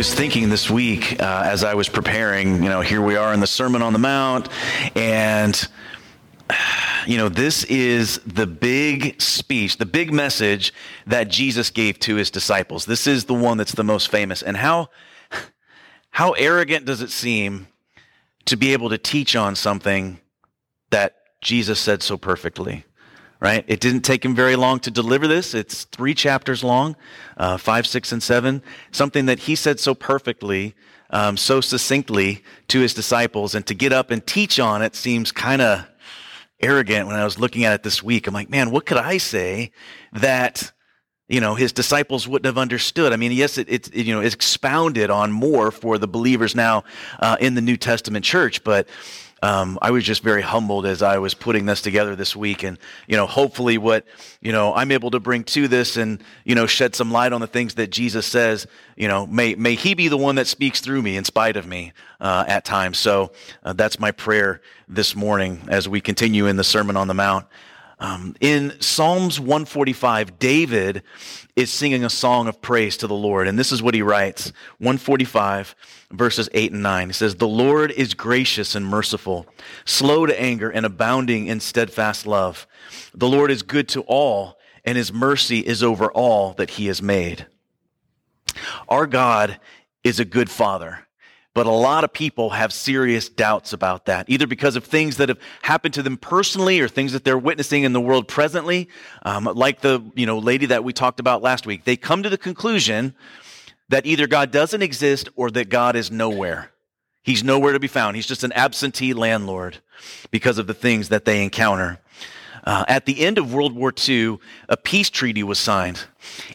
was thinking this week uh, as I was preparing, you know, here we are in the Sermon on the Mount, and, you know, this is the big speech, the big message that Jesus gave to his disciples. This is the one that's the most famous. And how, how arrogant does it seem to be able to teach on something that Jesus said so perfectly? Right? It didn't take him very long to deliver this. It's three chapters long, uh, five, six, and seven. Something that he said so perfectly, um, so succinctly to his disciples, and to get up and teach on it seems kind of arrogant. When I was looking at it this week, I'm like, man, what could I say that? You know, his disciples wouldn't have understood. I mean, yes, it, it, it you know, it's expounded on more for the believers now uh, in the New Testament church, but um, I was just very humbled as I was putting this together this week. And, you know, hopefully what, you know, I'm able to bring to this and, you know, shed some light on the things that Jesus says, you know, may, may he be the one that speaks through me in spite of me uh, at times. So uh, that's my prayer this morning as we continue in the Sermon on the Mount. Um, in Psalms 145, David is singing a song of praise to the Lord. And this is what he writes 145, verses 8 and 9. He says, The Lord is gracious and merciful, slow to anger, and abounding in steadfast love. The Lord is good to all, and his mercy is over all that he has made. Our God is a good father. But a lot of people have serious doubts about that, either because of things that have happened to them personally or things that they're witnessing in the world presently. Um, like the you know lady that we talked about last week, they come to the conclusion that either God doesn't exist or that God is nowhere. He's nowhere to be found. He's just an absentee landlord because of the things that they encounter. Uh, at the end of World War II, a peace treaty was signed.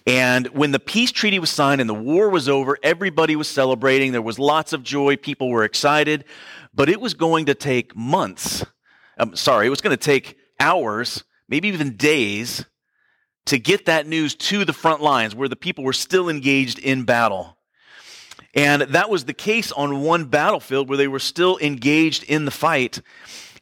And when the peace treaty was signed and the war was over, everybody was celebrating. There was lots of joy. People were excited. But it was going to take months. I'm sorry, it was going to take hours, maybe even days, to get that news to the front lines where the people were still engaged in battle. And that was the case on one battlefield where they were still engaged in the fight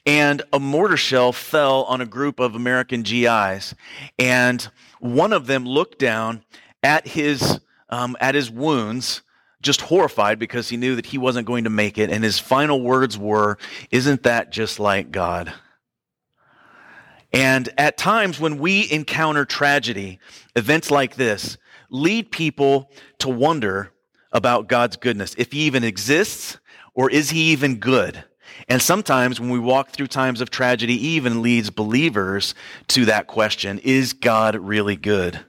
and a mortar shell fell on a group of American GIs. And one of them looked down at his, um, at his wounds, just horrified because he knew that he wasn't going to make it. And his final words were, Isn't that just like God? And at times when we encounter tragedy, events like this lead people to wonder about God's goodness. If he even exists, or is he even good? And sometimes when we walk through times of tragedy, even leads believers to that question Is God really good?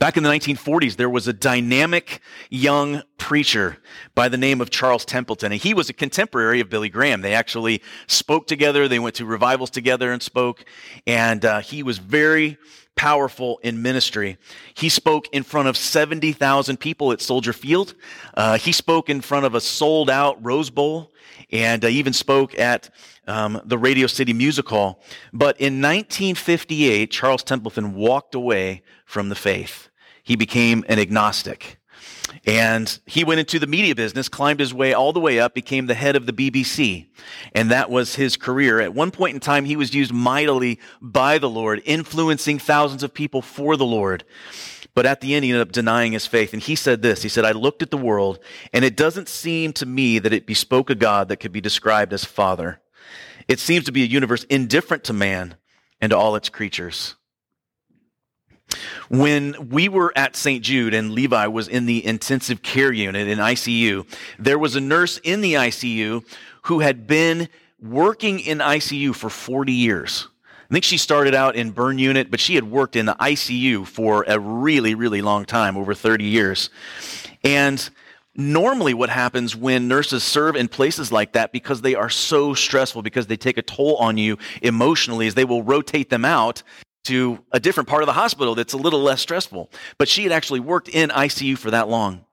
Back in the 1940s, there was a dynamic young preacher by the name of Charles Templeton, and he was a contemporary of Billy Graham. They actually spoke together, they went to revivals together and spoke, and uh, he was very powerful in ministry. He spoke in front of 70,000 people at Soldier Field. Uh, he spoke in front of a sold out Rose Bowl and uh, even spoke at um, the Radio City Music Hall. But in 1958, Charles Templeton walked away from the faith. He became an agnostic. And he went into the media business, climbed his way all the way up, became the head of the BBC. And that was his career. At one point in time, he was used mightily by the Lord, influencing thousands of people for the Lord. But at the end, he ended up denying his faith. And he said this He said, I looked at the world, and it doesn't seem to me that it bespoke a God that could be described as Father. It seems to be a universe indifferent to man and to all its creatures. When we were at St. Jude and Levi was in the intensive care unit in ICU, there was a nurse in the ICU who had been working in ICU for 40 years. I think she started out in burn unit, but she had worked in the ICU for a really, really long time, over 30 years. And normally what happens when nurses serve in places like that because they are so stressful because they take a toll on you emotionally is they will rotate them out to a different part of the hospital that's a little less stressful but she had actually worked in icu for that long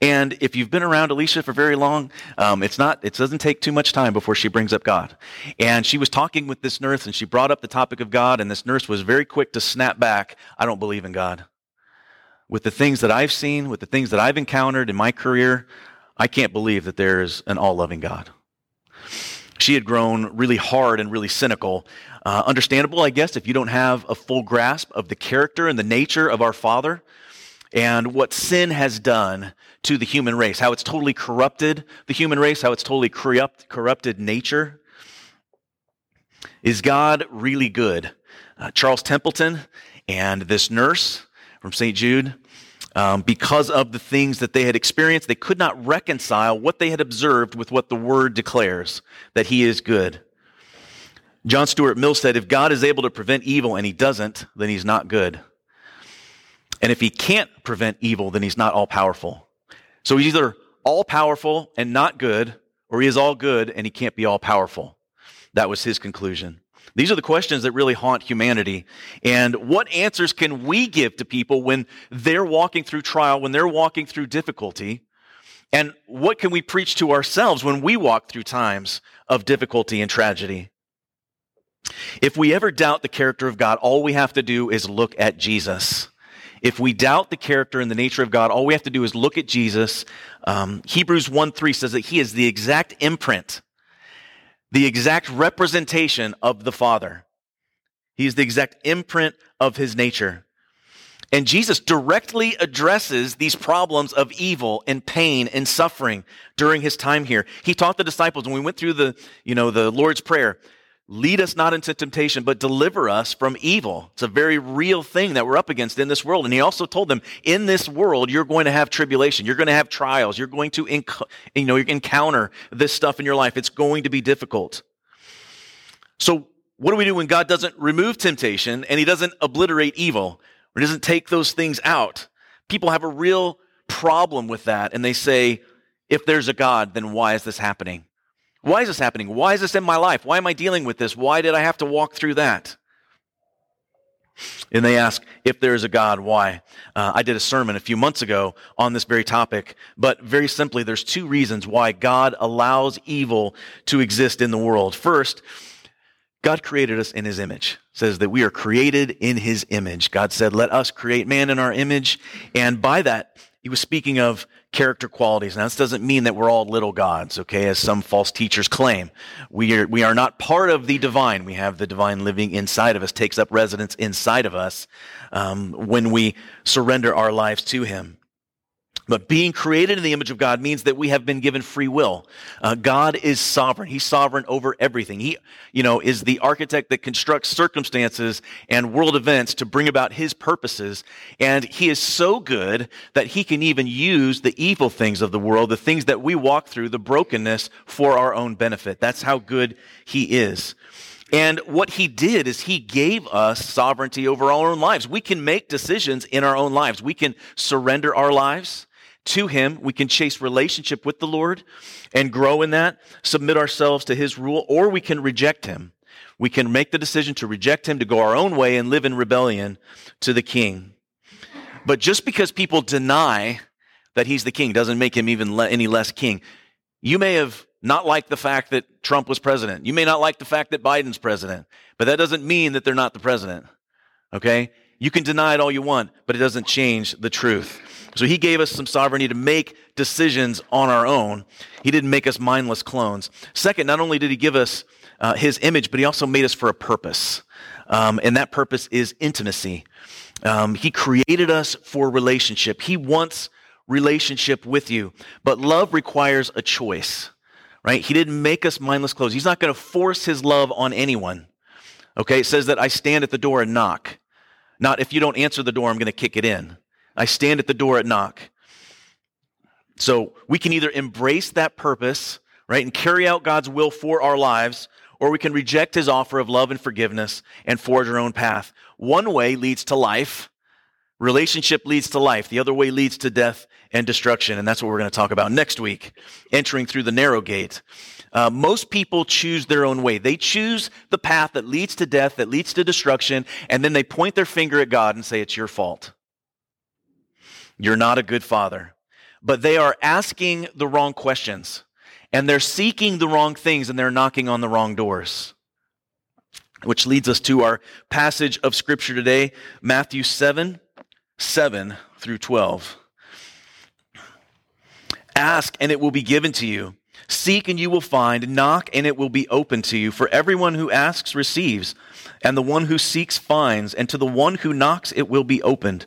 and if you've been around Alicia for very long, um, it's not, it doesn't take too much time before she brings up God. And she was talking with this nurse and she brought up the topic of God, and this nurse was very quick to snap back, I don't believe in God. With the things that I've seen, with the things that I've encountered in my career, I can't believe that there is an all loving God. She had grown really hard and really cynical. Uh, understandable, I guess, if you don't have a full grasp of the character and the nature of our Father. and what sin has done to the human race, how it's totally corrupted the human race, how it's totally corrupt, corrupted nature. Is God really good? Uh, Charles Templeton and this nurse from St. Jude, um, because of the things that they had experienced, they could not reconcile what they had observed with what the Word declares that He is good. John Stuart Mill said, If God is able to prevent evil and He doesn't, then He's not good. And if He can't prevent evil, then He's not all powerful. So He's either all powerful and not good, or He is all good and He can't be all powerful. That was his conclusion. These are the questions that really haunt humanity. And what answers can we give to people when they're walking through trial, when they're walking through difficulty? And what can we preach to ourselves when we walk through times of difficulty and tragedy? If we ever doubt the character of God, all we have to do is look at Jesus. If we doubt the character and the nature of God, all we have to do is look at Jesus. Um, Hebrews 1 3 says that he is the exact imprint the exact representation of the Father. He is the exact imprint of his nature. And Jesus directly addresses these problems of evil and pain and suffering during his time here. He taught the disciples when we went through the, you know, the Lord's Prayer, Lead us not into temptation, but deliver us from evil. It's a very real thing that we're up against in this world. And he also told them, in this world, you're going to have tribulation. You're going to have trials. You're going to inc- you know, encounter this stuff in your life. It's going to be difficult. So what do we do when God doesn't remove temptation and he doesn't obliterate evil or doesn't take those things out? People have a real problem with that. And they say, if there's a God, then why is this happening? Why is this happening? Why is this in my life? Why am I dealing with this? Why did I have to walk through that? And they ask if there is a God, why? Uh, I did a sermon a few months ago on this very topic, but very simply, there's two reasons why God allows evil to exist in the world. First, God created us in his image. It says that we are created in his image. God said, let us create man in our image. And by that, he was speaking of character qualities. Now, this doesn't mean that we're all little gods, okay, as some false teachers claim. We are, we are not part of the divine. We have the divine living inside of us, takes up residence inside of us um, when we surrender our lives to him. But being created in the image of God means that we have been given free will. Uh, God is sovereign. He's sovereign over everything. He, you know, is the architect that constructs circumstances and world events to bring about his purposes. And he is so good that he can even use the evil things of the world, the things that we walk through, the brokenness for our own benefit. That's how good he is. And what he did is he gave us sovereignty over our own lives. We can make decisions in our own lives. We can surrender our lives to Him. We can chase relationship with the Lord and grow in that, submit ourselves to His rule, or we can reject Him. We can make the decision to reject Him, to go our own way and live in rebellion to the King. But just because people deny that He's the King doesn't make Him even le- any less King. You may have not like the fact that Trump was president. You may not like the fact that Biden's president, but that doesn't mean that they're not the president. Okay? You can deny it all you want, but it doesn't change the truth. So he gave us some sovereignty to make decisions on our own. He didn't make us mindless clones. Second, not only did he give us uh, his image, but he also made us for a purpose. Um, and that purpose is intimacy. Um, he created us for relationship. He wants relationship with you, but love requires a choice, right? He didn't make us mindless clones. He's not going to force his love on anyone. Okay, it says that I stand at the door and knock. Not if you don't answer the door, I'm going to kick it in. I stand at the door and knock. So we can either embrace that purpose, right, and carry out God's will for our lives, or we can reject his offer of love and forgiveness and forge our own path. One way leads to life. Relationship leads to life. The other way leads to death and destruction. And that's what we're going to talk about next week, entering through the narrow gate. Uh, most people choose their own way. They choose the path that leads to death, that leads to destruction, and then they point their finger at God and say, It's your fault. You're not a good father. But they are asking the wrong questions and they're seeking the wrong things and they're knocking on the wrong doors. Which leads us to our passage of scripture today, Matthew 7 7 through 12. Ask and it will be given to you. Seek and you will find. Knock and it will be open to you. For everyone who asks receives, and the one who seeks finds, and to the one who knocks it will be opened.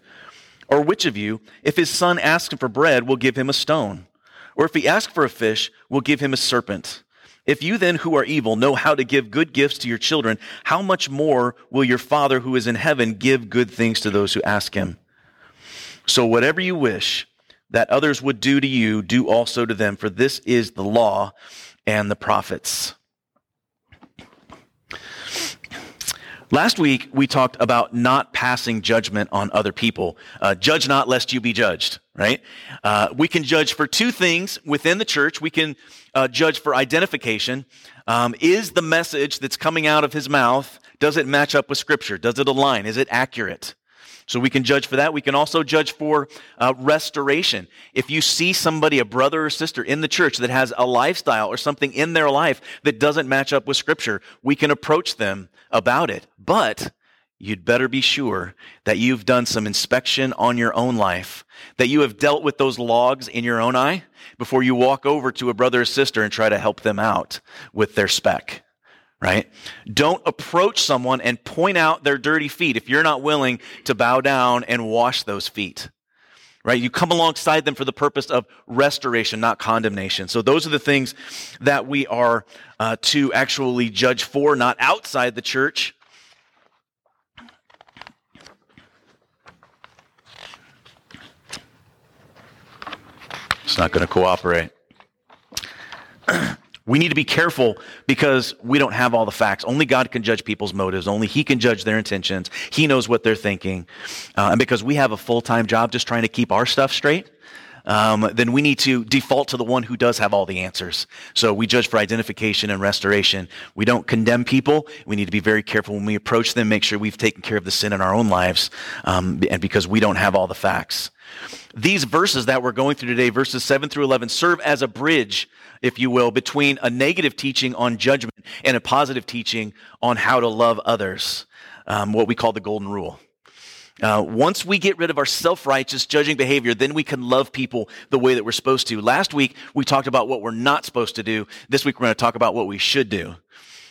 Or which of you, if his son asks him for bread, will give him a stone? Or if he asks for a fish, will give him a serpent? If you then, who are evil, know how to give good gifts to your children, how much more will your Father who is in heaven give good things to those who ask him? So whatever you wish that others would do to you, do also to them, for this is the law and the prophets. Last week, we talked about not passing judgment on other people. Uh, judge not lest you be judged, right? Uh, we can judge for two things within the church. We can uh, judge for identification. Um, is the message that's coming out of his mouth, does it match up with scripture? Does it align? Is it accurate? So we can judge for that. We can also judge for uh, restoration. If you see somebody, a brother or sister in the church that has a lifestyle or something in their life that doesn't match up with scripture, we can approach them about it. But you'd better be sure that you've done some inspection on your own life, that you have dealt with those logs in your own eye before you walk over to a brother or sister and try to help them out with their speck right? Don't approach someone and point out their dirty feet if you're not willing to bow down and wash those feet. Right? You come alongside them for the purpose of restoration, not condemnation. So those are the things that we are uh, to actually judge for, not outside the church. It's not going to cooperate. We need to be careful because we don't have all the facts. Only God can judge people's motives. Only He can judge their intentions. He knows what they're thinking. Uh, and because we have a full time job just trying to keep our stuff straight, um, then we need to default to the one who does have all the answers. So we judge for identification and restoration. We don't condemn people. We need to be very careful when we approach them, make sure we've taken care of the sin in our own lives, um, and because we don't have all the facts. These verses that we're going through today, verses 7 through 11, serve as a bridge, if you will, between a negative teaching on judgment and a positive teaching on how to love others, um, what we call the golden rule. Uh, once we get rid of our self righteous judging behavior, then we can love people the way that we're supposed to. Last week, we talked about what we're not supposed to do. This week, we're going to talk about what we should do.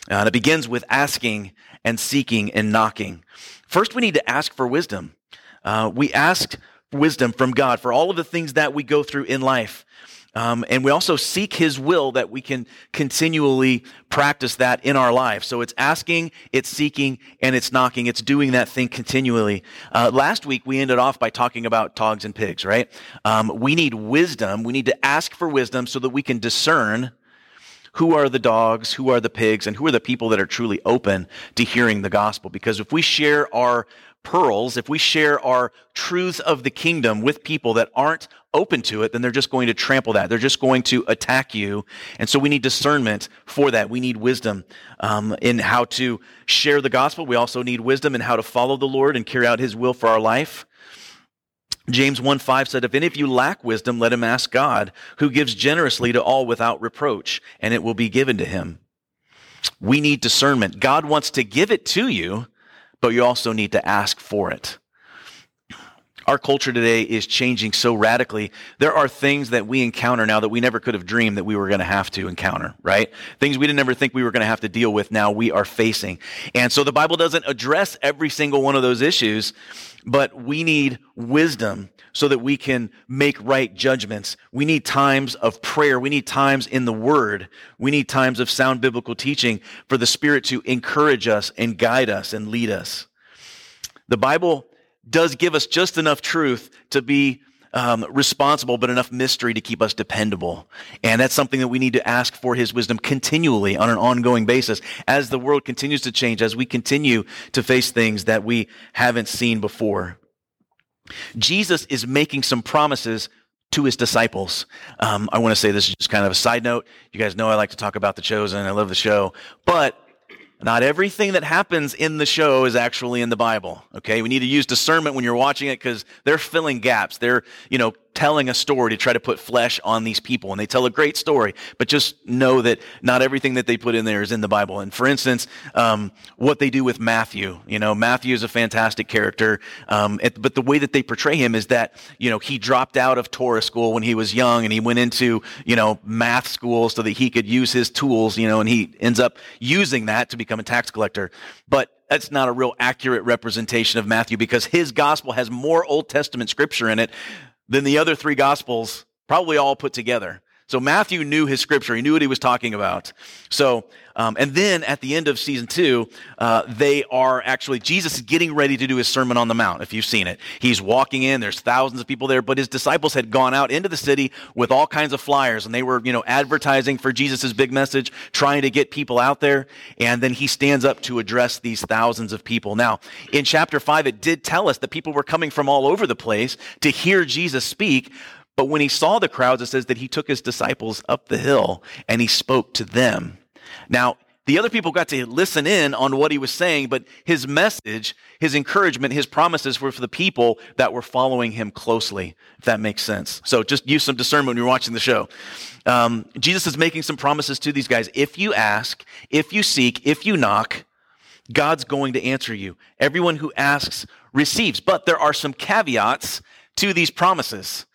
Uh, and it begins with asking and seeking and knocking. First, we need to ask for wisdom. Uh, we asked wisdom from God for all of the things that we go through in life. Um, and we also seek his will that we can continually practice that in our life. So it's asking, it's seeking, and it's knocking. It's doing that thing continually. Uh, last week, we ended off by talking about dogs and pigs, right? Um, we need wisdom. We need to ask for wisdom so that we can discern who are the dogs, who are the pigs, and who are the people that are truly open to hearing the gospel. Because if we share our pearls, if we share our truths of the kingdom with people that aren't open to it, then they're just going to trample that. They're just going to attack you. And so we need discernment for that. We need wisdom um, in how to share the gospel. We also need wisdom in how to follow the Lord and carry out his will for our life. James 1 5 said, If any of you lack wisdom, let him ask God, who gives generously to all without reproach, and it will be given to him. We need discernment. God wants to give it to you, but you also need to ask for it. Our culture today is changing so radically. There are things that we encounter now that we never could have dreamed that we were going to have to encounter, right? Things we didn't ever think we were going to have to deal with now we are facing. And so the Bible doesn't address every single one of those issues, but we need wisdom so that we can make right judgments. We need times of prayer. We need times in the Word. We need times of sound biblical teaching for the Spirit to encourage us and guide us and lead us. The Bible does give us just enough truth to be um, responsible, but enough mystery to keep us dependable. And that's something that we need to ask for his wisdom continually on an ongoing basis as the world continues to change, as we continue to face things that we haven't seen before. Jesus is making some promises to his disciples. Um, I want to say this is just kind of a side note. You guys know I like to talk about the chosen. I love the show, but not everything that happens in the show is actually in the Bible. Okay. We need to use discernment when you're watching it because they're filling gaps. They're, you know, telling a story to try to put flesh on these people. And they tell a great story, but just know that not everything that they put in there is in the Bible. And for instance, um, what they do with Matthew, you know, Matthew is a fantastic character. Um, it, but the way that they portray him is that, you know, he dropped out of Torah school when he was young and he went into, you know, math school so that he could use his tools, you know, and he ends up using that to become a tax collector. But that's not a real accurate representation of Matthew because his gospel has more Old Testament scripture in it than the other three gospels, probably all put together. So Matthew knew his scripture. He knew what he was talking about. So, um, and then at the end of season two, uh, they are actually, Jesus is getting ready to do his Sermon on the Mount, if you've seen it. He's walking in, there's thousands of people there, but his disciples had gone out into the city with all kinds of flyers and they were, you know, advertising for Jesus' big message, trying to get people out there. And then he stands up to address these thousands of people. Now, in chapter five, it did tell us that people were coming from all over the place to hear Jesus speak. But when he saw the crowds, it says that he took his disciples up the hill and he spoke to them. Now, the other people got to listen in on what he was saying, but his message, his encouragement, his promises were for the people that were following him closely, if that makes sense. So just use some discernment when you're watching the show. Um, Jesus is making some promises to these guys. If you ask, if you seek, if you knock, God's going to answer you. Everyone who asks receives. But there are some caveats to these promises.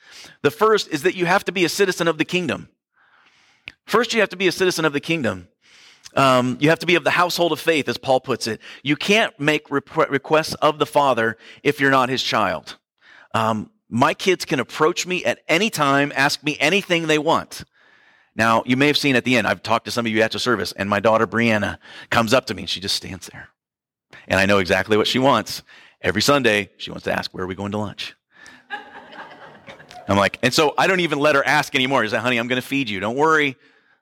The first is that you have to be a citizen of the kingdom. First, you have to be a citizen of the kingdom. Um, you have to be of the household of faith, as Paul puts it. You can't make requests of the Father if you're not his child. Um, my kids can approach me at any time, ask me anything they want. Now, you may have seen at the end, I've talked to some of you at the service, and my daughter Brianna comes up to me and she just stands there. And I know exactly what she wants. Every Sunday, she wants to ask, Where are we going to lunch? I'm like, and so I don't even let her ask anymore. She's like, honey, I'm going to feed you. Don't worry.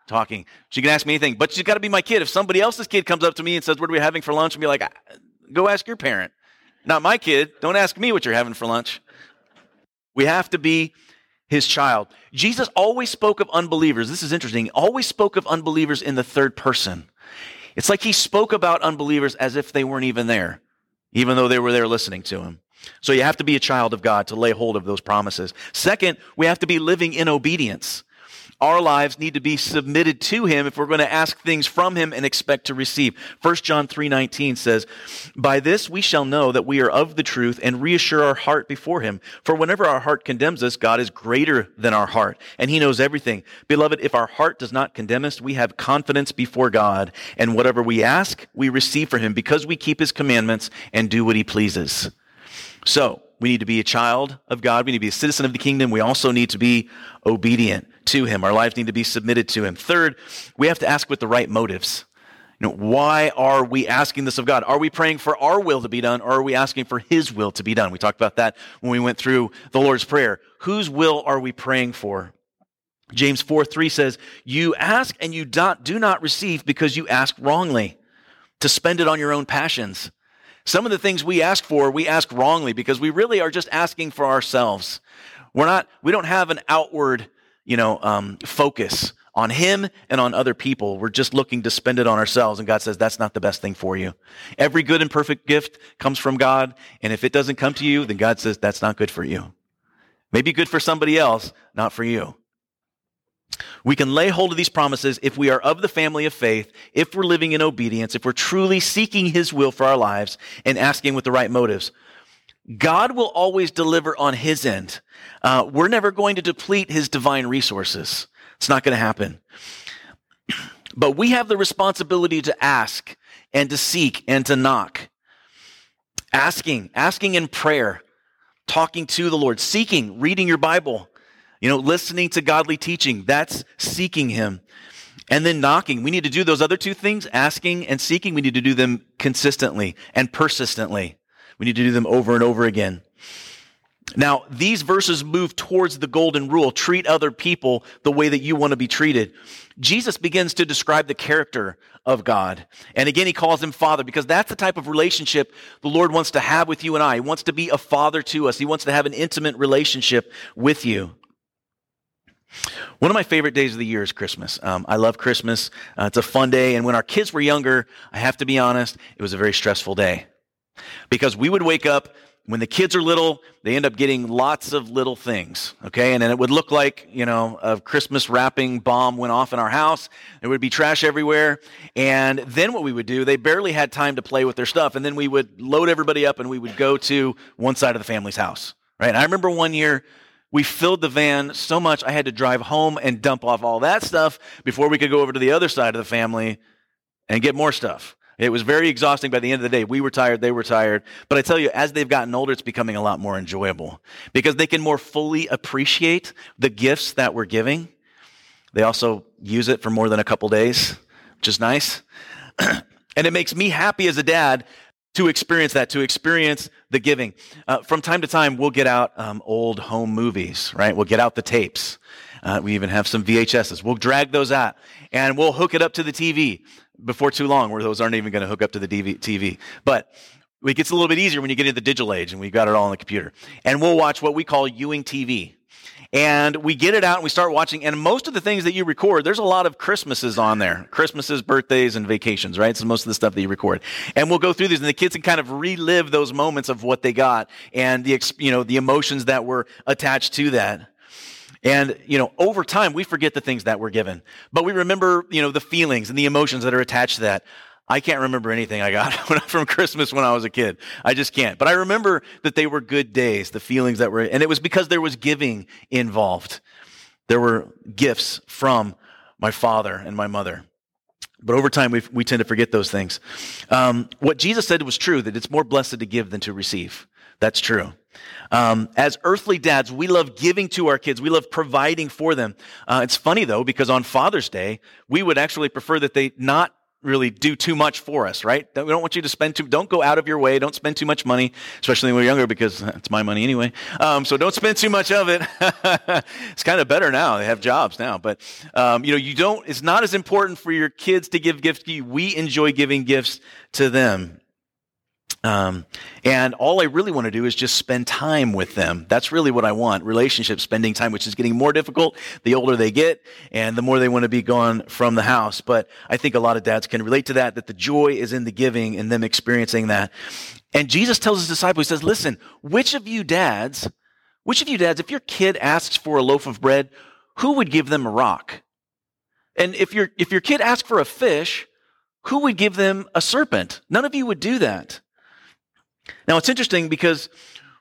Talking. She can ask me anything, but she's got to be my kid. If somebody else's kid comes up to me and says, what are we having for lunch? And be like, uh, go ask your parent. Not my kid. Don't ask me what you're having for lunch. We have to be his child. Jesus always spoke of unbelievers. This is interesting. He always spoke of unbelievers in the third person. It's like he spoke about unbelievers as if they weren't even there, even though they were there listening to him. So you have to be a child of God to lay hold of those promises. Second, we have to be living in obedience. Our lives need to be submitted to him if we're going to ask things from him and expect to receive. 1 John 3:19 says, "By this we shall know that we are of the truth and reassure our heart before him. For whenever our heart condemns us, God is greater than our heart, and he knows everything. Beloved, if our heart does not condemn us, we have confidence before God, and whatever we ask, we receive from him because we keep his commandments and do what he pleases." So, we need to be a child of God. We need to be a citizen of the kingdom. We also need to be obedient to Him. Our lives need to be submitted to Him. Third, we have to ask with the right motives. You know, why are we asking this of God? Are we praying for our will to be done or are we asking for His will to be done? We talked about that when we went through the Lord's Prayer. Whose will are we praying for? James 4 3 says, You ask and you do not receive because you ask wrongly to spend it on your own passions. Some of the things we ask for, we ask wrongly because we really are just asking for ourselves. We're not, we don't have an outward, you know, um, focus on Him and on other people. We're just looking to spend it on ourselves. And God says that's not the best thing for you. Every good and perfect gift comes from God. And if it doesn't come to you, then God says that's not good for you. Maybe good for somebody else, not for you. We can lay hold of these promises if we are of the family of faith, if we're living in obedience, if we're truly seeking His will for our lives and asking with the right motives. God will always deliver on His end. Uh, we're never going to deplete His divine resources. It's not going to happen. But we have the responsibility to ask and to seek and to knock. Asking, asking in prayer, talking to the Lord, seeking, reading your Bible, you know, listening to godly teaching, that's seeking Him. And then knocking. We need to do those other two things, asking and seeking. We need to do them consistently and persistently. We need to do them over and over again. Now, these verses move towards the golden rule treat other people the way that you want to be treated. Jesus begins to describe the character of God. And again, he calls him Father because that's the type of relationship the Lord wants to have with you and I. He wants to be a father to us, he wants to have an intimate relationship with you. One of my favorite days of the year is Christmas. Um, I love Christmas. Uh, it's a fun day. And when our kids were younger, I have to be honest, it was a very stressful day because we would wake up when the kids are little, they end up getting lots of little things, okay? And then it would look like, you know, a Christmas wrapping bomb went off in our house. There would be trash everywhere. And then what we would do, they barely had time to play with their stuff. And then we would load everybody up and we would go to one side of the family's house, right? And I remember one year we filled the van so much I had to drive home and dump off all that stuff before we could go over to the other side of the family and get more stuff. It was very exhausting by the end of the day. We were tired, they were tired. But I tell you, as they've gotten older, it's becoming a lot more enjoyable because they can more fully appreciate the gifts that we're giving. They also use it for more than a couple days, which is nice. and it makes me happy as a dad to experience that, to experience the giving. Uh, from time to time, we'll get out um, old home movies, right? We'll get out the tapes. Uh, we even have some VHSs. We'll drag those out and we'll hook it up to the TV before too long, where those aren't even going to hook up to the DV- TV. But it gets a little bit easier when you get into the digital age and we've got it all on the computer. And we'll watch what we call Ewing TV. And we get it out and we start watching. And most of the things that you record, there's a lot of Christmases on there Christmases, birthdays, and vacations, right? So most of the stuff that you record. And we'll go through these, and the kids can kind of relive those moments of what they got and the, you know, the emotions that were attached to that. And, you know, over time, we forget the things that were given, but we remember, you know, the feelings and the emotions that are attached to that. I can't remember anything I got from Christmas when I was a kid. I just can't. But I remember that they were good days, the feelings that were, and it was because there was giving involved. There were gifts from my father and my mother. But over time, we we tend to forget those things. Um, what Jesus said was true that it's more blessed to give than to receive. That's true. Um, as earthly dads, we love giving to our kids. We love providing for them. Uh, it's funny though, because on Father's Day, we would actually prefer that they not really do too much for us, right? We don't want you to spend too, don't go out of your way. Don't spend too much money, especially when we're younger because it's my money anyway. Um, so don't spend too much of it. it's kind of better now. They have jobs now, but, um, you know, you don't, it's not as important for your kids to give gifts to you. We enjoy giving gifts to them. Um, and all I really want to do is just spend time with them. That's really what I want. Relationships, spending time, which is getting more difficult the older they get and the more they want to be gone from the house. But I think a lot of dads can relate to that, that the joy is in the giving and them experiencing that. And Jesus tells his disciples, he says, listen, which of you dads, which of you dads, if your kid asks for a loaf of bread, who would give them a rock? And if your, if your kid asks for a fish, who would give them a serpent? None of you would do that. Now, it's interesting because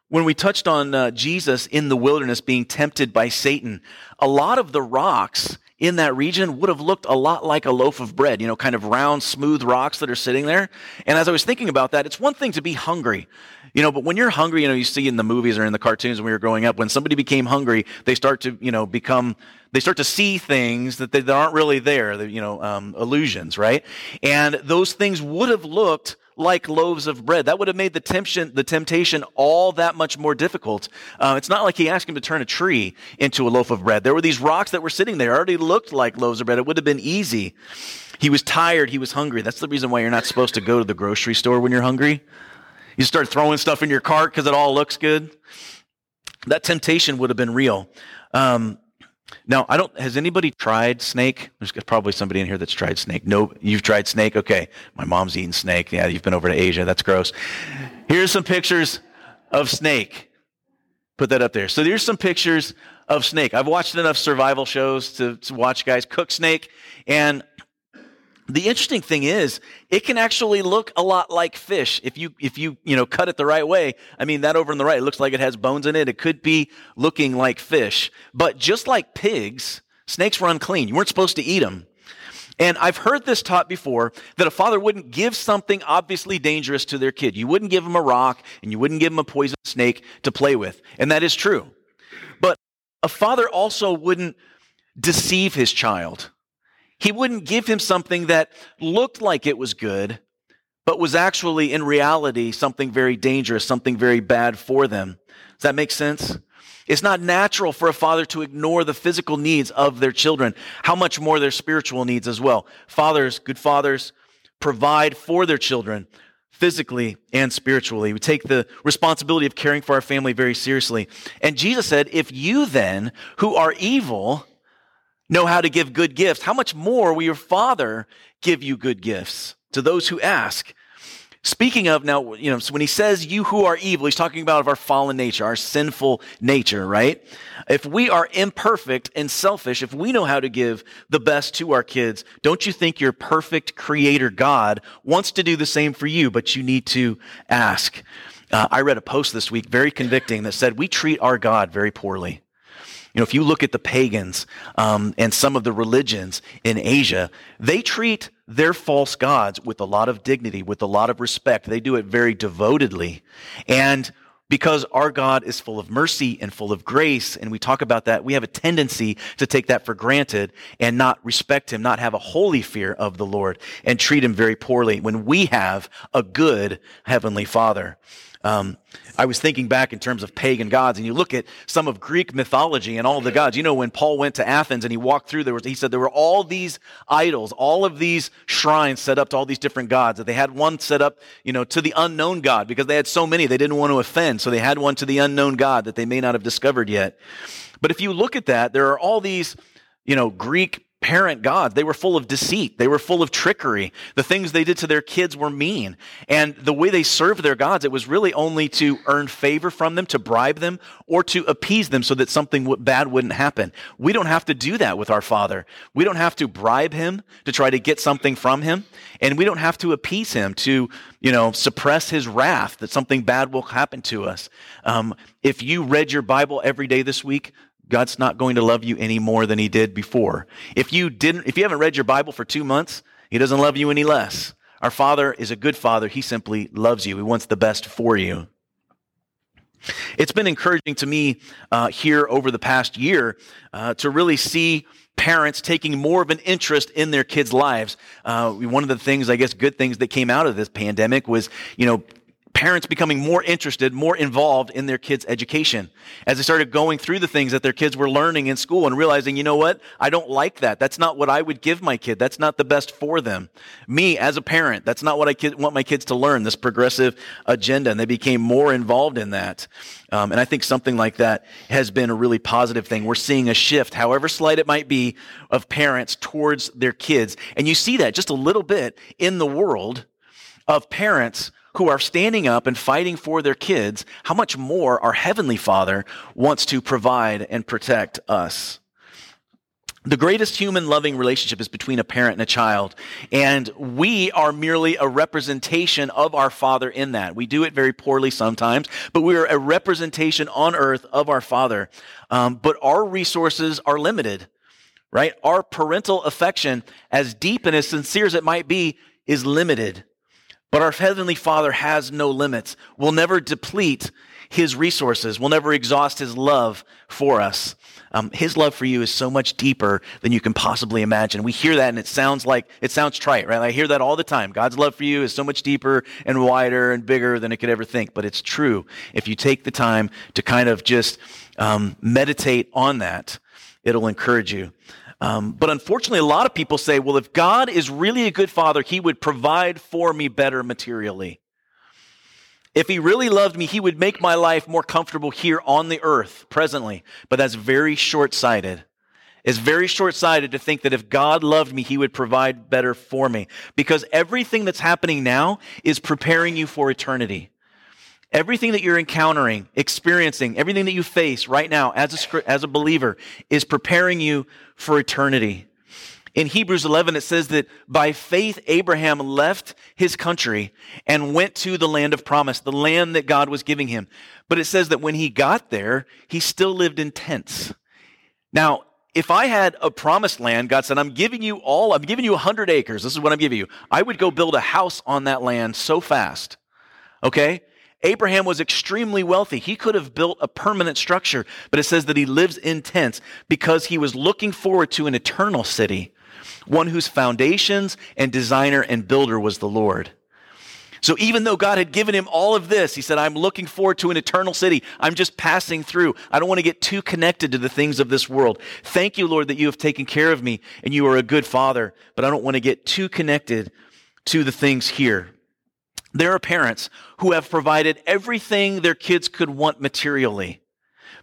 when we touched on uh, Jesus in the wilderness being tempted by Satan, a lot of the rocks in that region would have looked a lot like a loaf of bread, you know, kind of round, smooth rocks that are sitting there. And as I was thinking about that, it's one thing to be hungry, you know, but when you're hungry, you know, you see in the movies or in the cartoons when we were growing up, when somebody became hungry, they start to, you know, become, they start to see things that, they, that aren't really there, you know, um, illusions, right? And those things would have looked like loaves of bread. That would have made the temptation, the temptation all that much more difficult. Uh, it's not like he asked him to turn a tree into a loaf of bread. There were these rocks that were sitting there, already looked like loaves of bread. It would have been easy. He was tired. He was hungry. That's the reason why you're not supposed to go to the grocery store when you're hungry. You start throwing stuff in your cart because it all looks good. That temptation would have been real. Um, now, I don't, has anybody tried snake? There's probably somebody in here that's tried snake. No, you've tried snake? Okay. My mom's eaten snake. Yeah, you've been over to Asia. That's gross. Here's some pictures of snake. Put that up there. So there's some pictures of snake. I've watched enough survival shows to, to watch guys cook snake, and the interesting thing is it can actually look a lot like fish if you if you you know cut it the right way i mean that over on the right looks like it has bones in it it could be looking like fish but just like pigs snakes were unclean you weren't supposed to eat them and I've heard this taught before that a father wouldn't give something obviously dangerous to their kid. You wouldn't give them a rock and you wouldn't give them a poison snake to play with. And that is true. But a father also wouldn't deceive his child. He wouldn't give him something that looked like it was good, but was actually in reality something very dangerous, something very bad for them. Does that make sense? It's not natural for a father to ignore the physical needs of their children, how much more their spiritual needs as well. Fathers, good fathers, provide for their children physically and spiritually. We take the responsibility of caring for our family very seriously. And Jesus said, If you then, who are evil, know how to give good gifts, how much more will your Father give you good gifts to those who ask? Speaking of now, you know, so when he says you who are evil, he's talking about of our fallen nature, our sinful nature, right? If we are imperfect and selfish, if we know how to give the best to our kids, don't you think your perfect creator God wants to do the same for you, but you need to ask? Uh, I read a post this week, very convicting, that said we treat our God very poorly. You know, if you look at the pagans um, and some of the religions in Asia, they treat their false gods with a lot of dignity, with a lot of respect. They do it very devotedly. And because our God is full of mercy and full of grace, and we talk about that, we have a tendency to take that for granted and not respect Him, not have a holy fear of the Lord, and treat Him very poorly when we have a good Heavenly Father. Um, I was thinking back in terms of pagan gods, and you look at some of Greek mythology and all the gods. You know, when Paul went to Athens and he walked through, there was he said there were all these idols, all of these shrines set up to all these different gods. That they had one set up, you know, to the unknown God because they had so many they didn't want to offend, so they had one to the unknown God that they may not have discovered yet. But if you look at that, there are all these, you know, Greek parent gods. They were full of deceit. They were full of trickery. The things they did to their kids were mean. And the way they served their gods, it was really only to earn favor from them, to bribe them, or to appease them so that something bad wouldn't happen. We don't have to do that with our Father. We don't have to bribe him to try to get something from him. And we don't have to appease him to, you know, suppress his wrath that something bad will happen to us. Um, if you read your Bible every day this week, God's not going to love you any more than he did before. If you didn't, if you haven't read your Bible for two months, he doesn't love you any less. Our Father is a good Father. He simply loves you. He wants the best for you. It's been encouraging to me uh, here over the past year uh, to really see parents taking more of an interest in their kids' lives. Uh, one of the things, I guess, good things that came out of this pandemic was, you know, parents becoming more interested, more involved in their kids' education. As they started going through the things that their kids were learning in school and realizing, you know what? I don't like that. That's not what I would give my kid. That's not the best for them. Me, as a parent, that's not what I want my kids to learn, this progressive agenda. And they became more involved in that. Um, and I think something like that has been a really positive thing. We're seeing a shift, however slight it might be, of parents towards their kids. And you see that just a little bit in the world of parents who are standing up and fighting for their kids, how much more our Heavenly Father wants to provide and protect us. The greatest human loving relationship is between a parent and a child. And we are merely a representation of our Father in that. We do it very poorly sometimes, but we are a representation on earth of our Father. Um, but our resources are limited, right? Our parental affection, as deep and as sincere as it might be, is limited. But our Heavenly Father has no limits, will never deplete His resources, will never exhaust His love for us. Um, his love for you is so much deeper than you can possibly imagine. We hear that and it sounds like, it sounds trite, right? I hear that all the time. God's love for you is so much deeper and wider and bigger than it could ever think. But it's true. If you take the time to kind of just um, meditate on that, it'll encourage you. Um, but unfortunately, a lot of people say, well, if God is really a good father, he would provide for me better materially. If he really loved me, he would make my life more comfortable here on the earth presently. But that's very short sighted. It's very short sighted to think that if God loved me, he would provide better for me. Because everything that's happening now is preparing you for eternity. Everything that you're encountering, experiencing, everything that you face right now as a, as a believer is preparing you for eternity. In Hebrews 11, it says that by faith, Abraham left his country and went to the land of promise, the land that God was giving him. But it says that when he got there, he still lived in tents. Now, if I had a promised land, God said, I'm giving you all, I'm giving you 100 acres. This is what I'm giving you. I would go build a house on that land so fast. Okay? Abraham was extremely wealthy. He could have built a permanent structure, but it says that he lives in tents because he was looking forward to an eternal city, one whose foundations and designer and builder was the Lord. So even though God had given him all of this, he said, I'm looking forward to an eternal city. I'm just passing through. I don't want to get too connected to the things of this world. Thank you, Lord, that you have taken care of me and you are a good father, but I don't want to get too connected to the things here. There are parents who have provided everything their kids could want materially.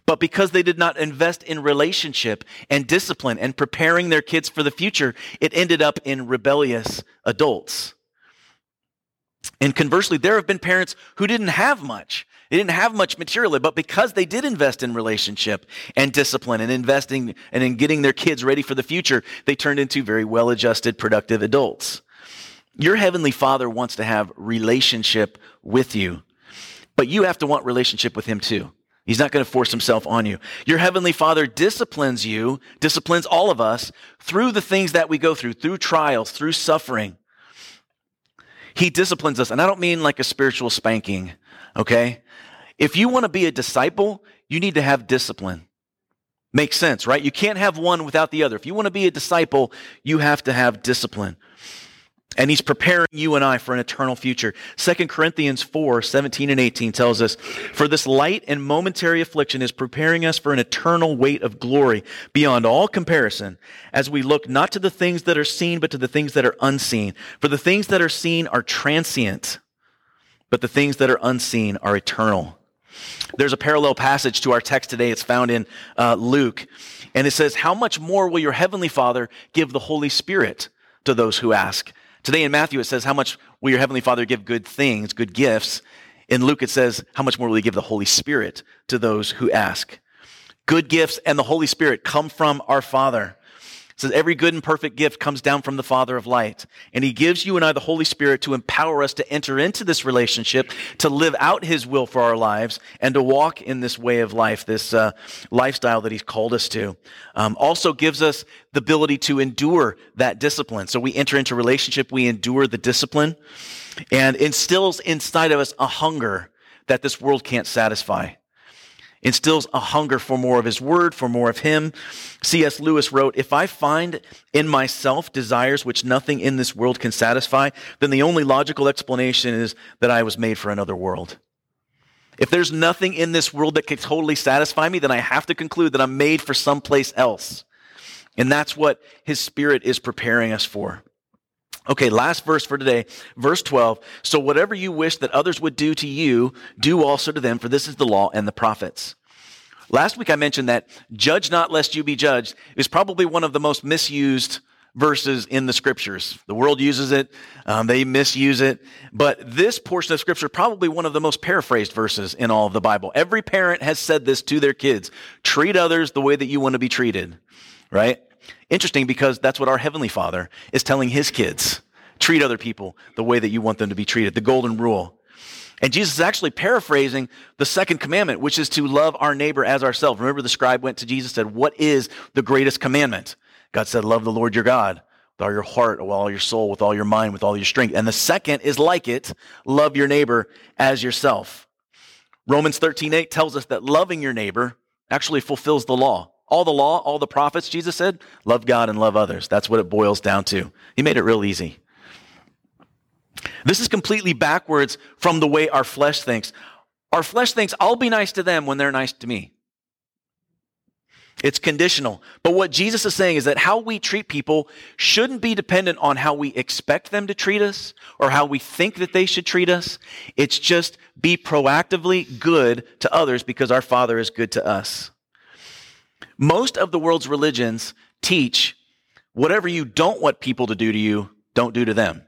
But because they did not invest in relationship and discipline and preparing their kids for the future, it ended up in rebellious adults. And conversely, there have been parents who didn't have much. They didn't have much materially, but because they did invest in relationship and discipline and investing and in getting their kids ready for the future, they turned into very well adjusted, productive adults. Your heavenly father wants to have relationship with you, but you have to want relationship with him too. He's not going to force himself on you. Your heavenly father disciplines you, disciplines all of us through the things that we go through, through trials, through suffering. He disciplines us. And I don't mean like a spiritual spanking, okay? If you want to be a disciple, you need to have discipline. Makes sense, right? You can't have one without the other. If you want to be a disciple, you have to have discipline. And he's preparing you and I for an eternal future. 2 Corinthians 4, 17 and 18 tells us, For this light and momentary affliction is preparing us for an eternal weight of glory beyond all comparison, as we look not to the things that are seen, but to the things that are unseen. For the things that are seen are transient, but the things that are unseen are eternal. There's a parallel passage to our text today. It's found in uh, Luke. And it says, How much more will your heavenly Father give the Holy Spirit to those who ask? Today in Matthew, it says, How much will your Heavenly Father give good things, good gifts? In Luke, it says, How much more will He give the Holy Spirit to those who ask? Good gifts and the Holy Spirit come from our Father says every good and perfect gift comes down from the Father of light. And he gives you and I the Holy Spirit to empower us to enter into this relationship, to live out his will for our lives, and to walk in this way of life, this uh, lifestyle that he's called us to. Um, also gives us the ability to endure that discipline. So we enter into relationship, we endure the discipline, and instills inside of us a hunger that this world can't satisfy instills a hunger for more of his word, for more of him. C.S. Lewis wrote, If I find in myself desires which nothing in this world can satisfy, then the only logical explanation is that I was made for another world. If there's nothing in this world that can totally satisfy me, then I have to conclude that I'm made for someplace else. And that's what his spirit is preparing us for. Okay, last verse for today, verse 12. So whatever you wish that others would do to you, do also to them, for this is the law and the prophets. Last week I mentioned that judge not lest you be judged is probably one of the most misused verses in the scriptures. The world uses it, um, they misuse it, but this portion of scripture probably one of the most paraphrased verses in all of the Bible. Every parent has said this to their kids. Treat others the way that you want to be treated, right? Interesting because that's what our Heavenly Father is telling His kids. Treat other people the way that you want them to be treated. The golden rule. And Jesus is actually paraphrasing the second commandment, which is to love our neighbor as ourselves. Remember the scribe went to Jesus and said, what is the greatest commandment? God said, love the Lord your God with all your heart, with all your soul, with all your mind, with all your strength. And the second is like it, love your neighbor as yourself. Romans 13, 8 tells us that loving your neighbor actually fulfills the law. All the law, all the prophets, Jesus said, love God and love others. That's what it boils down to. He made it real easy. This is completely backwards from the way our flesh thinks. Our flesh thinks, I'll be nice to them when they're nice to me. It's conditional. But what Jesus is saying is that how we treat people shouldn't be dependent on how we expect them to treat us or how we think that they should treat us. It's just be proactively good to others because our Father is good to us. Most of the world's religions teach whatever you don't want people to do to you, don't do to them.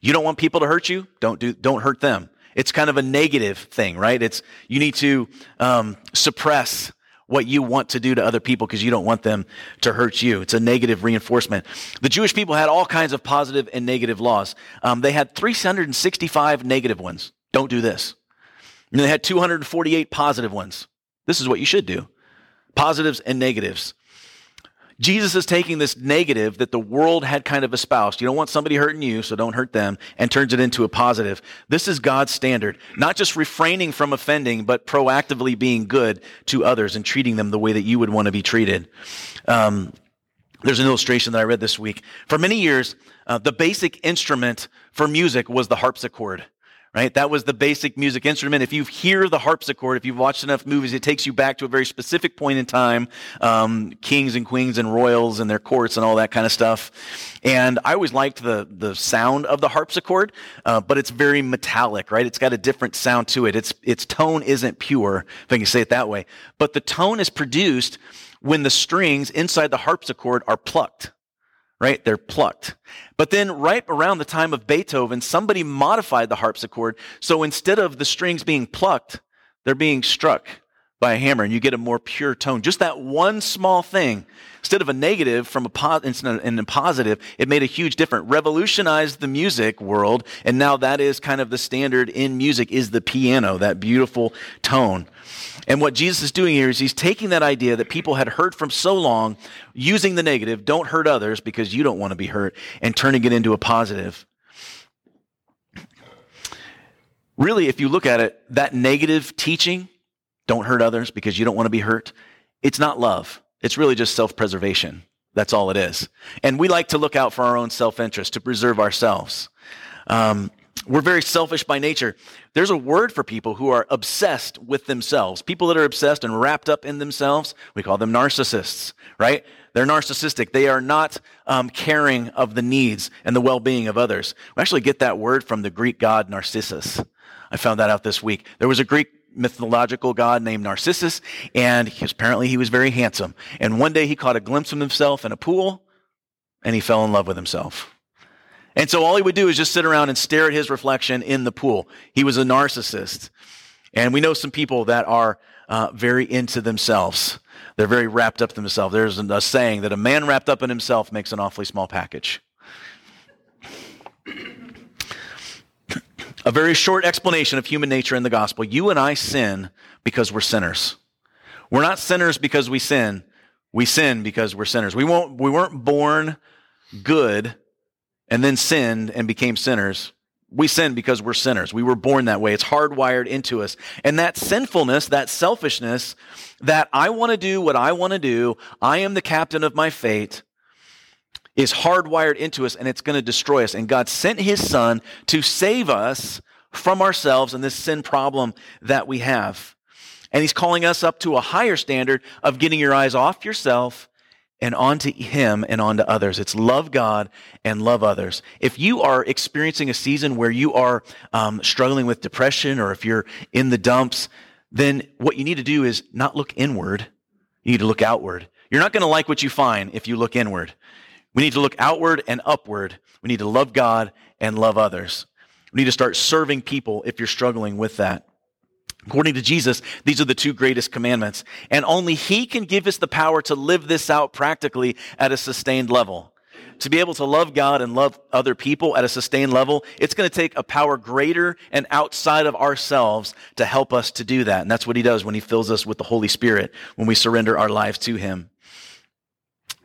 You don't want people to hurt you, don't do, don't hurt them. It's kind of a negative thing, right? It's, you need to um, suppress what you want to do to other people because you don't want them to hurt you. It's a negative reinforcement. The Jewish people had all kinds of positive and negative laws. Um, they had 365 negative ones. Don't do this. And they had 248 positive ones. This is what you should do positives and negatives. Jesus is taking this negative that the world had kind of espoused. You don't want somebody hurting you, so don't hurt them, and turns it into a positive. This is God's standard. Not just refraining from offending, but proactively being good to others and treating them the way that you would want to be treated. Um, there's an illustration that I read this week. For many years, uh, the basic instrument for music was the harpsichord right? That was the basic music instrument. If you hear the harpsichord, if you've watched enough movies, it takes you back to a very specific point in time, um, kings and queens and royals and their courts and all that kind of stuff. And I always liked the, the sound of the harpsichord, uh, but it's very metallic, right? It's got a different sound to it. Its, its tone isn't pure, if I can say it that way. But the tone is produced when the strings inside the harpsichord are plucked right? They're plucked. But then, right around the time of Beethoven, somebody modified the harpsichord. So instead of the strings being plucked, they're being struck by a hammer and you get a more pure tone. Just that one small thing, instead of a negative from a, and a positive, it made a huge difference. Revolutionized the music world, and now that is kind of the standard in music is the piano, that beautiful tone. And what Jesus is doing here is he's taking that idea that people had heard from so long, using the negative, don't hurt others because you don't want to be hurt, and turning it into a positive. Really, if you look at it, that negative teaching, don't hurt others because you don't want to be hurt, it's not love. It's really just self preservation. That's all it is. And we like to look out for our own self interest to preserve ourselves. Um, we're very selfish by nature. There's a word for people who are obsessed with themselves. People that are obsessed and wrapped up in themselves, we call them narcissists, right? They're narcissistic. They are not um, caring of the needs and the well being of others. We actually get that word from the Greek god Narcissus. I found that out this week. There was a Greek mythological god named Narcissus, and he, apparently he was very handsome. And one day he caught a glimpse of himself in a pool, and he fell in love with himself. And so all he would do is just sit around and stare at his reflection in the pool. He was a narcissist. And we know some people that are uh, very into themselves. They're very wrapped up in themselves. There's a saying that a man wrapped up in himself makes an awfully small package. A very short explanation of human nature in the gospel. You and I sin because we're sinners. We're not sinners because we sin. We sin because we're sinners. We, won't, we weren't born good and then sinned and became sinners. We sin because we're sinners. We were born that way. It's hardwired into us. And that sinfulness, that selfishness, that I want to do what I want to do, I am the captain of my fate, is hardwired into us and it's going to destroy us. And God sent his son to save us from ourselves and this sin problem that we have. And he's calling us up to a higher standard of getting your eyes off yourself and onto Him and onto others. It's love God and love others. If you are experiencing a season where you are um, struggling with depression or if you're in the dumps, then what you need to do is not look inward. You need to look outward. You're not going to like what you find if you look inward. We need to look outward and upward. We need to love God and love others. We need to start serving people if you're struggling with that. According to Jesus, these are the two greatest commandments. And only He can give us the power to live this out practically at a sustained level. To be able to love God and love other people at a sustained level, it's going to take a power greater and outside of ourselves to help us to do that. And that's what He does when He fills us with the Holy Spirit, when we surrender our lives to Him.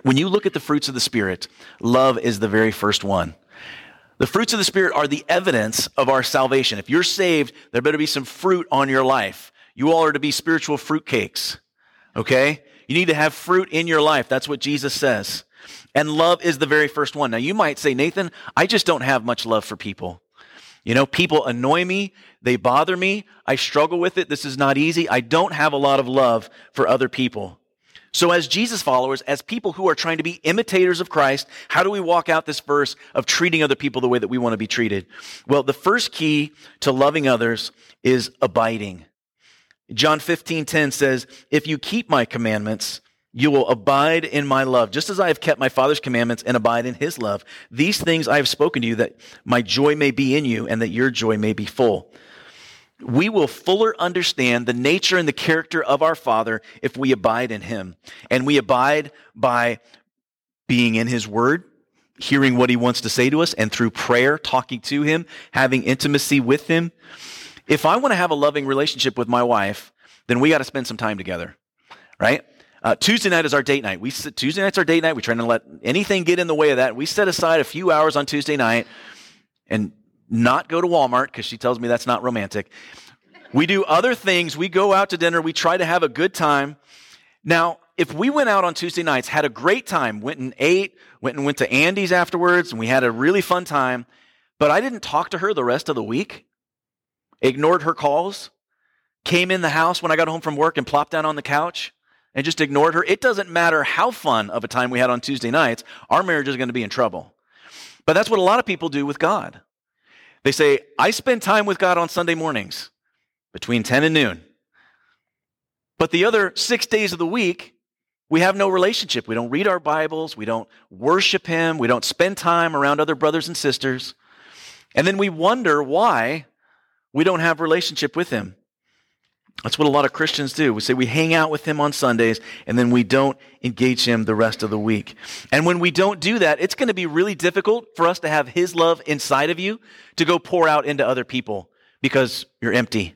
When you look at the fruits of the Spirit, love is the very first one. The fruits of the Spirit are the evidence of our salvation. If you're saved, there better be some fruit on your life. You all are to be spiritual fruitcakes. Okay? You need to have fruit in your life. That's what Jesus says. And love is the very first one. Now, you might say, Nathan, I just don't have much love for people. You know, people annoy me. They bother me. I struggle with it. This is not easy. I don't have a lot of love for other people. So, as Jesus followers, as people who are trying to be imitators of Christ, how do we walk out this verse of treating other people the way that we want to be treated? Well, the first key to loving others is abiding. John 15, 10 says, If you keep my commandments, you will abide in my love, just as I have kept my Father's commandments and abide in his love. These things I have spoken to you that my joy may be in you and that your joy may be full we will fuller understand the nature and the character of our Father if we abide in Him. And we abide by being in His Word, hearing what He wants to say to us, and through prayer, talking to Him, having intimacy with Him. If I want to have a loving relationship with my wife, then we got to spend some time together, right? Uh, Tuesday night is our date night. We Tuesday night's our date night. We try to let anything get in the way of that. We set aside a few hours on Tuesday night and not go to Walmart because she tells me that's not romantic. We do other things. We go out to dinner. We try to have a good time. Now, if we went out on Tuesday nights, had a great time, went and ate, went and went to Andy's afterwards, and we had a really fun time, but I didn't talk to her the rest of the week, ignored her calls, came in the house when I got home from work and plopped down on the couch and just ignored her, it doesn't matter how fun of a time we had on Tuesday nights, our marriage is going to be in trouble. But that's what a lot of people do with God. They say, I spend time with God on Sunday mornings between 10 and noon. But the other six days of the week, we have no relationship. We don't read our Bibles. We don't worship Him. We don't spend time around other brothers and sisters. And then we wonder why we don't have relationship with Him. That's what a lot of Christians do. We say we hang out with him on Sundays and then we don't engage him the rest of the week. And when we don't do that, it's going to be really difficult for us to have his love inside of you to go pour out into other people because you're empty.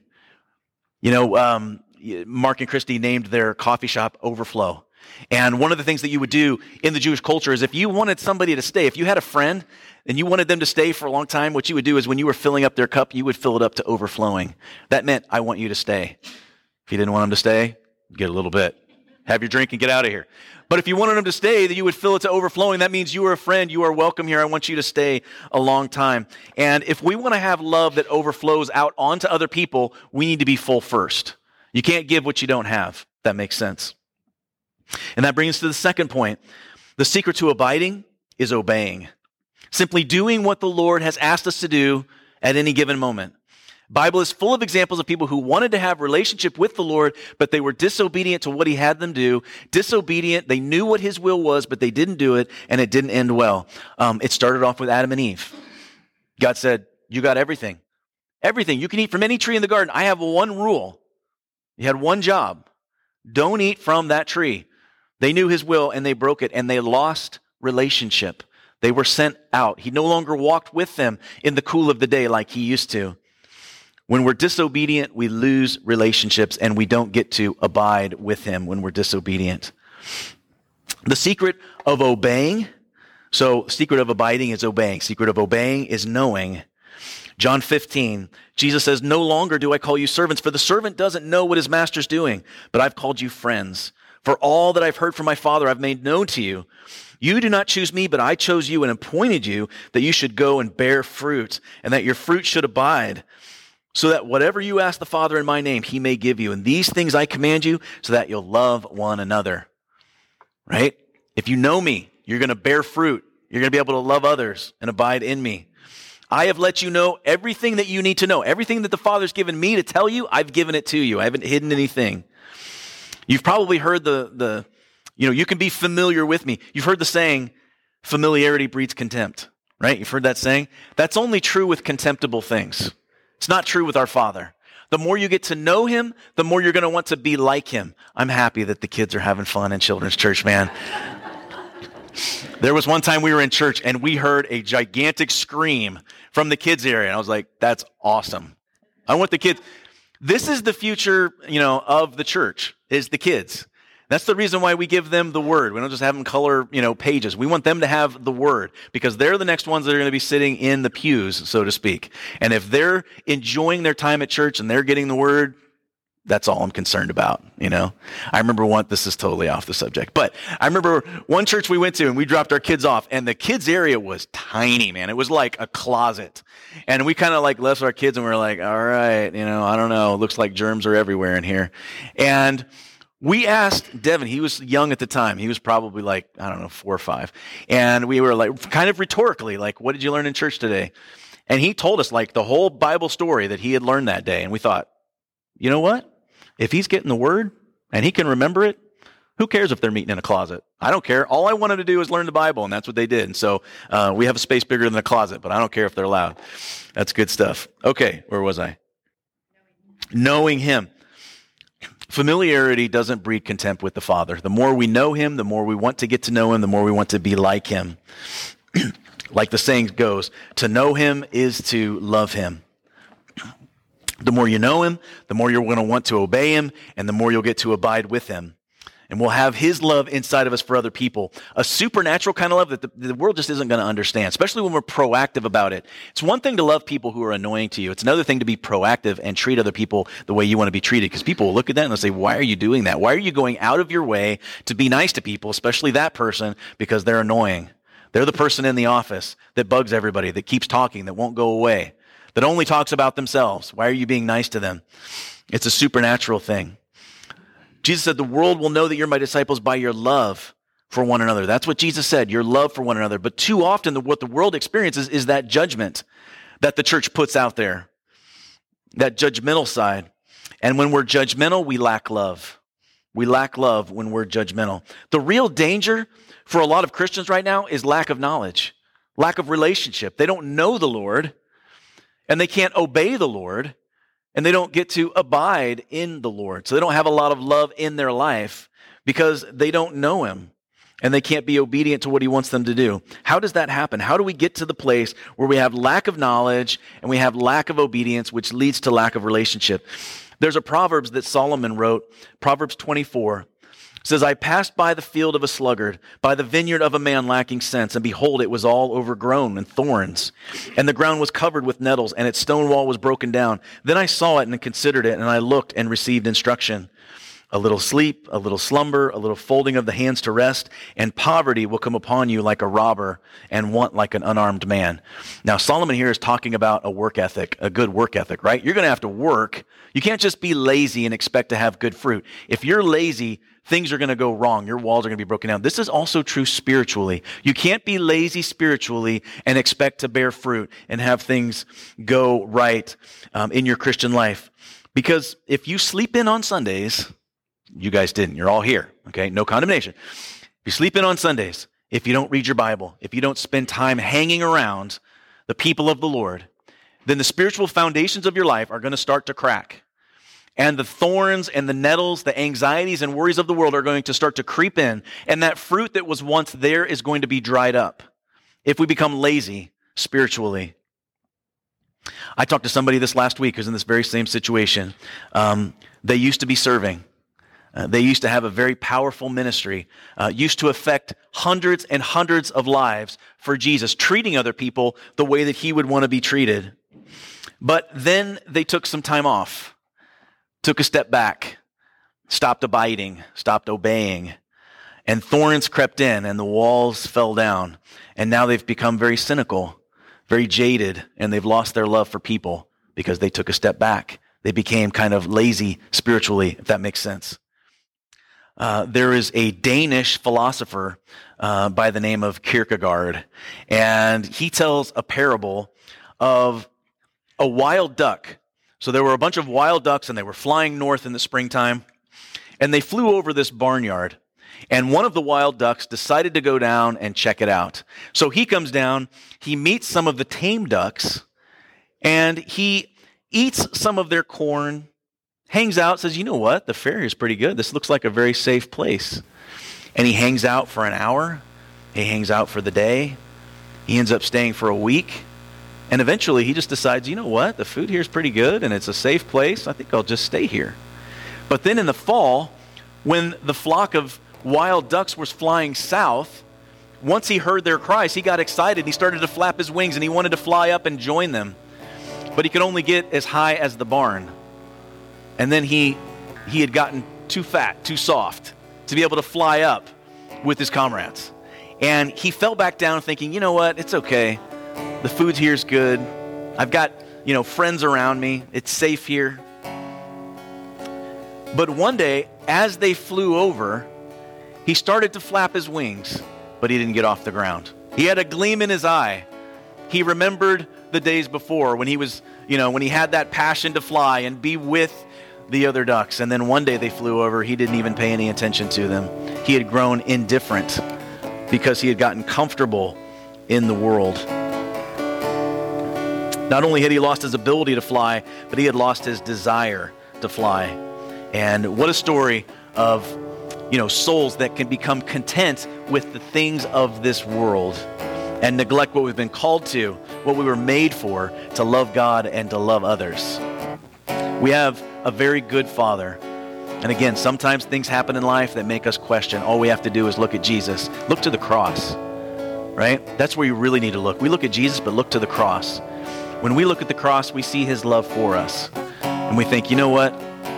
You know, um, Mark and Christy named their coffee shop Overflow. And one of the things that you would do in the Jewish culture is if you wanted somebody to stay, if you had a friend and you wanted them to stay for a long time, what you would do is when you were filling up their cup, you would fill it up to overflowing. That meant, I want you to stay. If you didn't want them to stay, get a little bit. Have your drink and get out of here. But if you wanted them to stay, that you would fill it to overflowing. That means you are a friend. You are welcome here. I want you to stay a long time. And if we want to have love that overflows out onto other people, we need to be full first. You can't give what you don't have. That makes sense. And that brings us to the second point. The secret to abiding is obeying. Simply doing what the Lord has asked us to do at any given moment. Bible is full of examples of people who wanted to have relationship with the Lord, but they were disobedient to what he had them do. Disobedient. They knew what his will was, but they didn't do it, and it didn't end well. Um, it started off with Adam and Eve. God said, you got everything. Everything. You can eat from any tree in the garden. I have one rule. You had one job. Don't eat from that tree. They knew his will and they broke it and they lost relationship. They were sent out. He no longer walked with them in the cool of the day like he used to. When we're disobedient, we lose relationships and we don't get to abide with him when we're disobedient. The secret of obeying, so secret of abiding is obeying. Secret of obeying is knowing. John 15, Jesus says, No longer do I call you servants, for the servant doesn't know what his master's doing, but I've called you friends. For all that I've heard from my Father, I've made known to you. You do not choose me, but I chose you and appointed you that you should go and bear fruit, and that your fruit should abide, so that whatever you ask the Father in my name, he may give you. And these things I command you, so that you'll love one another. Right? If you know me, you're going to bear fruit. You're going to be able to love others and abide in me. I have let you know everything that you need to know. Everything that the Father's given me to tell you, I've given it to you. I haven't hidden anything. You've probably heard the, the, you know, you can be familiar with me. You've heard the saying, familiarity breeds contempt, right? You've heard that saying? That's only true with contemptible things. It's not true with our Father. The more you get to know Him, the more you're going to want to be like Him. I'm happy that the kids are having fun in children's church, man. there was one time we were in church and we heard a gigantic scream from the kids area. And I was like, that's awesome. I want the kids. This is the future, you know, of the church is the kids. That's the reason why we give them the word. We don't just have them color, you know, pages. We want them to have the word because they're the next ones that are going to be sitting in the pews, so to speak. And if they're enjoying their time at church and they're getting the word, that's all I'm concerned about, you know? I remember one, this is totally off the subject, but I remember one church we went to and we dropped our kids off and the kids area was tiny, man. It was like a closet. And we kind of like left our kids and we are like, all right, you know, I don't know. Looks like germs are everywhere in here. And we asked Devin, he was young at the time. He was probably like, I don't know, four or five. And we were like, kind of rhetorically, like, what did you learn in church today? And he told us like the whole Bible story that he had learned that day. And we thought, you know what? If he's getting the word and he can remember it, who cares if they're meeting in a closet? I don't care. All I wanted to do is learn the Bible, and that's what they did. And so uh, we have a space bigger than a closet, but I don't care if they're loud. That's good stuff. Okay, where was I? Knowing him. Familiarity doesn't breed contempt with the Father. The more we know him, the more we want to get to know him, the more we want to be like him. like the saying goes, to know him is to love him. The more you know him, the more you're going to want to obey him, and the more you'll get to abide with him. And we'll have his love inside of us for other people. A supernatural kind of love that the, the world just isn't going to understand, especially when we're proactive about it. It's one thing to love people who are annoying to you. It's another thing to be proactive and treat other people the way you want to be treated. Because people will look at that and they'll say, why are you doing that? Why are you going out of your way to be nice to people, especially that person, because they're annoying? They're the person in the office that bugs everybody, that keeps talking, that won't go away that only talks about themselves. Why are you being nice to them? It's a supernatural thing. Jesus said, The world will know that you're my disciples by your love for one another. That's what Jesus said, your love for one another. But too often, the, what the world experiences is that judgment that the church puts out there, that judgmental side. And when we're judgmental, we lack love. We lack love when we're judgmental. The real danger for a lot of Christians right now is lack of knowledge, lack of relationship. They don't know the Lord and they can't obey the Lord. and they don't get to abide in the Lord. So they don't have a lot of love in their life because they don't know Him and they can't be obedient to what He wants them to do. How does that happen? How do we get to the place where we have lack of knowledge and we have lack of obedience, which leads to lack of relationship? There's a Proverbs that Solomon wrote, Proverbs 24 says, I passed by the field of a sluggard, by the vineyard of a man lacking sense, and behold, it was all overgrown and thorns, and the ground was covered with nettles, and its stone wall was broken down. Then I saw it and considered it, and I looked and received instruction. A little sleep, a little slumber, a little folding of the hands to rest, and poverty will come upon you like a robber and want like an unarmed man. Now, Solomon here is talking about a work ethic, a good work ethic, right? You're going to have to work. You can't just be lazy and expect to have good fruit. If you're lazy, things are going to go wrong. Your walls are going to be broken down. This is also true spiritually. You can't be lazy spiritually and expect to bear fruit and have things go right um, in your Christian life. Because if you sleep in on Sundays, you guys didn't. You're all here. Okay. No condemnation. If you sleep in on Sundays, if you don't read your Bible, if you don't spend time hanging around the people of the Lord, then the spiritual foundations of your life are going to start to crack and the thorns and the nettles, the anxieties and worries of the world are going to start to creep in. And that fruit that was once there is going to be dried up if we become lazy spiritually. I talked to somebody this last week who's in this very same situation. Um, they used to be serving. Uh, they used to have a very powerful ministry, uh, used to affect hundreds and hundreds of lives for Jesus, treating other people the way that he would want to be treated. But then they took some time off took a step back, stopped abiding, stopped obeying, and thorns crept in and the walls fell down. And now they've become very cynical, very jaded, and they've lost their love for people because they took a step back. They became kind of lazy spiritually, if that makes sense. Uh, there is a Danish philosopher uh, by the name of Kierkegaard, and he tells a parable of a wild duck so there were a bunch of wild ducks and they were flying north in the springtime. And they flew over this barnyard. And one of the wild ducks decided to go down and check it out. So he comes down, he meets some of the tame ducks, and he eats some of their corn, hangs out, says, You know what? The fare is pretty good. This looks like a very safe place. And he hangs out for an hour, he hangs out for the day, he ends up staying for a week. And eventually he just decides, you know what? The food here is pretty good and it's a safe place. I think I'll just stay here. But then in the fall, when the flock of wild ducks was flying south, once he heard their cries, he got excited. He started to flap his wings and he wanted to fly up and join them. But he could only get as high as the barn. And then he he had gotten too fat, too soft to be able to fly up with his comrades. And he fell back down thinking, you know what? It's okay. The food here's good. I've got, you know, friends around me. It's safe here. But one day, as they flew over, he started to flap his wings, but he didn't get off the ground. He had a gleam in his eye. He remembered the days before when he was, you know, when he had that passion to fly and be with the other ducks. And then one day they flew over. He didn't even pay any attention to them. He had grown indifferent because he had gotten comfortable in the world. Not only had he lost his ability to fly, but he had lost his desire to fly. And what a story of, you know, souls that can become content with the things of this world and neglect what we've been called to, what we were made for, to love God and to love others. We have a very good Father. And again, sometimes things happen in life that make us question. All we have to do is look at Jesus, look to the cross, right? That's where you really need to look. We look at Jesus, but look to the cross. When we look at the cross, we see his love for us. And we think, you know what?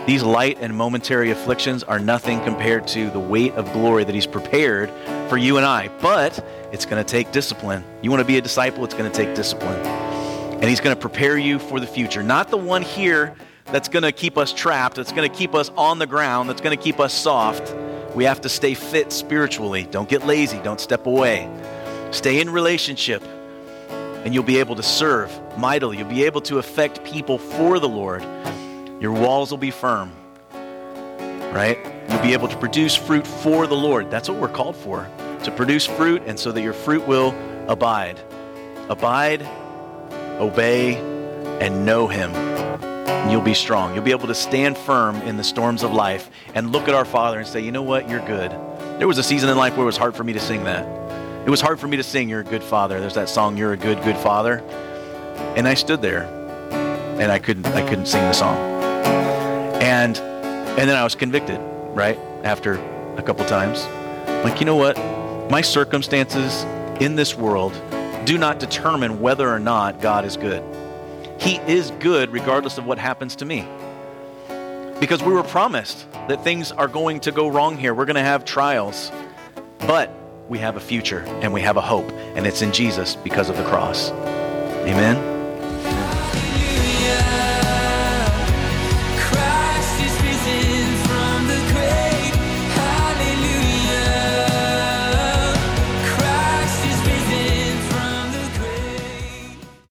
These light and momentary afflictions are nothing compared to the weight of glory that he's prepared for you and I. But it's going to take discipline. You want to be a disciple, it's going to take discipline. And he's going to prepare you for the future. Not the one here that's going to keep us trapped, that's going to keep us on the ground, that's going to keep us soft. We have to stay fit spiritually. Don't get lazy, don't step away. Stay in relationship and you'll be able to serve mightily. You'll be able to affect people for the Lord. Your walls will be firm, right? You'll be able to produce fruit for the Lord. That's what we're called for to produce fruit, and so that your fruit will abide. Abide, obey, and know Him. and you'll be strong. You'll be able to stand firm in the storms of life and look at our Father and say, you know what, you're good. There was a season in life where it was hard for me to sing that. It was hard for me to sing, You're a Good Father. There's that song, You're a Good, Good Father. And I stood there and I couldn't, I couldn't sing the song. And, and then I was convicted, right? After a couple times. Like, you know what? My circumstances in this world do not determine whether or not God is good. He is good regardless of what happens to me. Because we were promised that things are going to go wrong here. We're going to have trials. But we have a future and we have a hope, and it's in Jesus because of the cross. Amen.